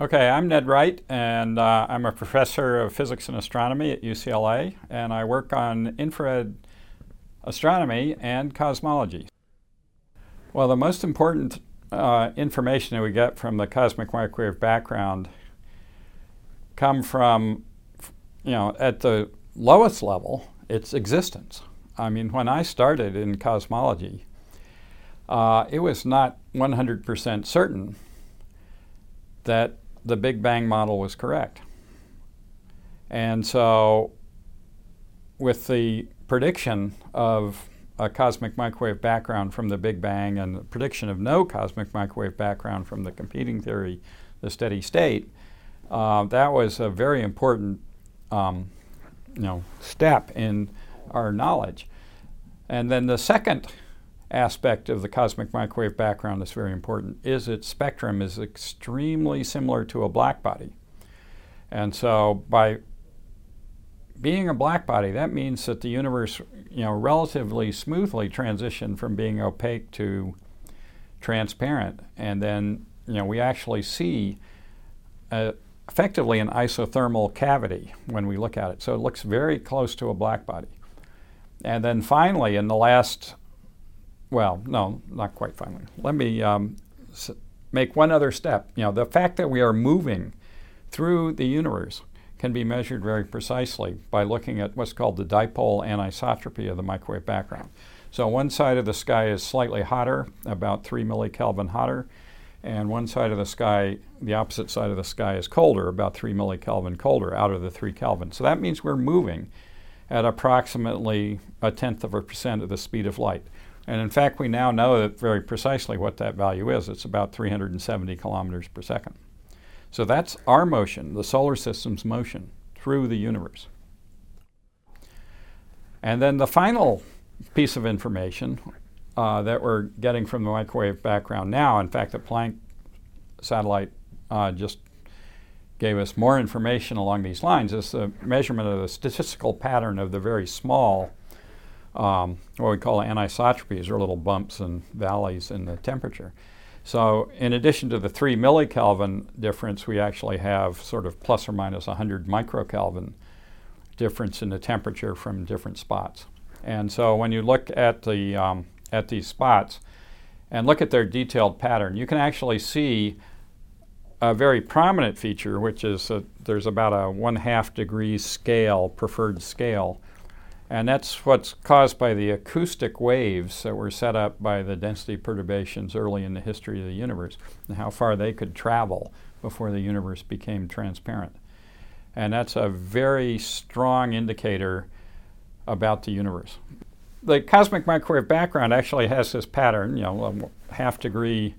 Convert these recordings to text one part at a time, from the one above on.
Okay, I'm Ned Wright, and uh, I'm a professor of physics and astronomy at UCLA, and I work on infrared astronomy and cosmology. Well, the most important uh, information that we get from the cosmic microwave background come from, you know, at the lowest level, its existence. I mean, when I started in cosmology, uh, it was not 100% certain that the Big Bang model was correct. And so, with the prediction of a cosmic microwave background from the Big Bang and the prediction of no cosmic microwave background from the competing theory, the steady state, uh, that was a very important um, you know, step in our knowledge. And then the second aspect of the cosmic microwave background that's very important is its spectrum is extremely similar to a black body. And so by being a black body, that means that the universe, you know, relatively smoothly transitioned from being opaque to transparent. And then, you know, we actually see a, effectively an isothermal cavity when we look at it. So it looks very close to a black body. And then finally, in the last well, no, not quite finally. Let me um, s- make one other step. You know, the fact that we are moving through the universe can be measured very precisely by looking at what's called the dipole anisotropy of the microwave background. So one side of the sky is slightly hotter, about 3 millikelvin hotter, and one side of the sky, the opposite side of the sky is colder, about 3 millikelvin colder out of the 3 Kelvin. So that means we're moving at approximately a tenth of a percent of the speed of light. And in fact, we now know very precisely what that value is. It's about 370 kilometers per second. So that's our motion, the solar system's motion through the universe. And then the final piece of information uh, that we're getting from the microwave background now, in fact, the Planck satellite uh, just gave us more information along these lines, is the measurement of the statistical pattern of the very small um, what we call anisotropies, or little bumps and valleys in the temperature. So, in addition to the 3 millikelvin difference, we actually have sort of plus or minus 100 microkelvin difference in the temperature from different spots. And so, when you look at, the, um, at these spots and look at their detailed pattern, you can actually see a very prominent feature, which is that there's about a one half degree scale, preferred scale, and that's what's caused by the acoustic waves that were set up by the density perturbations early in the history of the universe and how far they could travel before the universe became transparent. And that's a very strong indicator about the universe. The cosmic microwave background actually has this pattern, you know, a half degree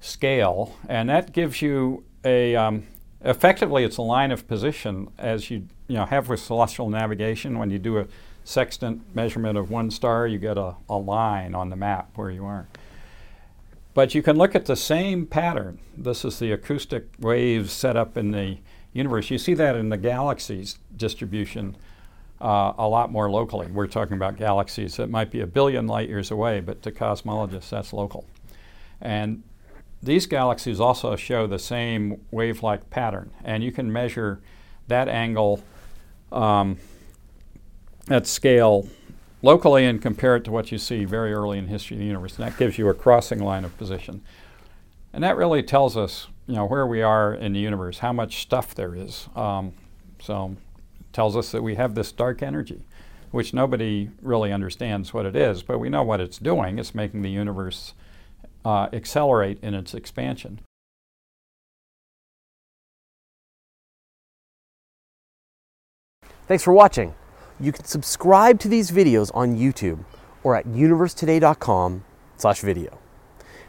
scale, and that gives you a um, effectively it's a line of position as you you know have with celestial navigation when you do a sextant measurement of one star, you get a, a line on the map where you are. But you can look at the same pattern. This is the acoustic waves set up in the universe. You see that in the galaxies distribution uh, a lot more locally. We're talking about galaxies that might be a billion light years away, but to cosmologists, that's local. And these galaxies also show the same wave like pattern, and you can measure that angle um, at scale locally and compare it to what you see very early in history of the universe. And that gives you a crossing line of position. And that really tells us, you know, where we are in the universe, how much stuff there is. Um, so tells us that we have this dark energy, which nobody really understands what it is, but we know what it's doing. It's making the universe uh, accelerate in its expansion. Thanks for watching. You can subscribe to these videos on YouTube or at universetoday.com slash video.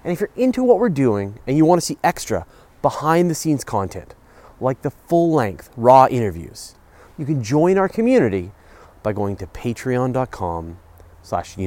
And if you're into what we're doing and you want to see extra behind the scenes content, like the full length raw interviews, you can join our community by going to patreon.com slash.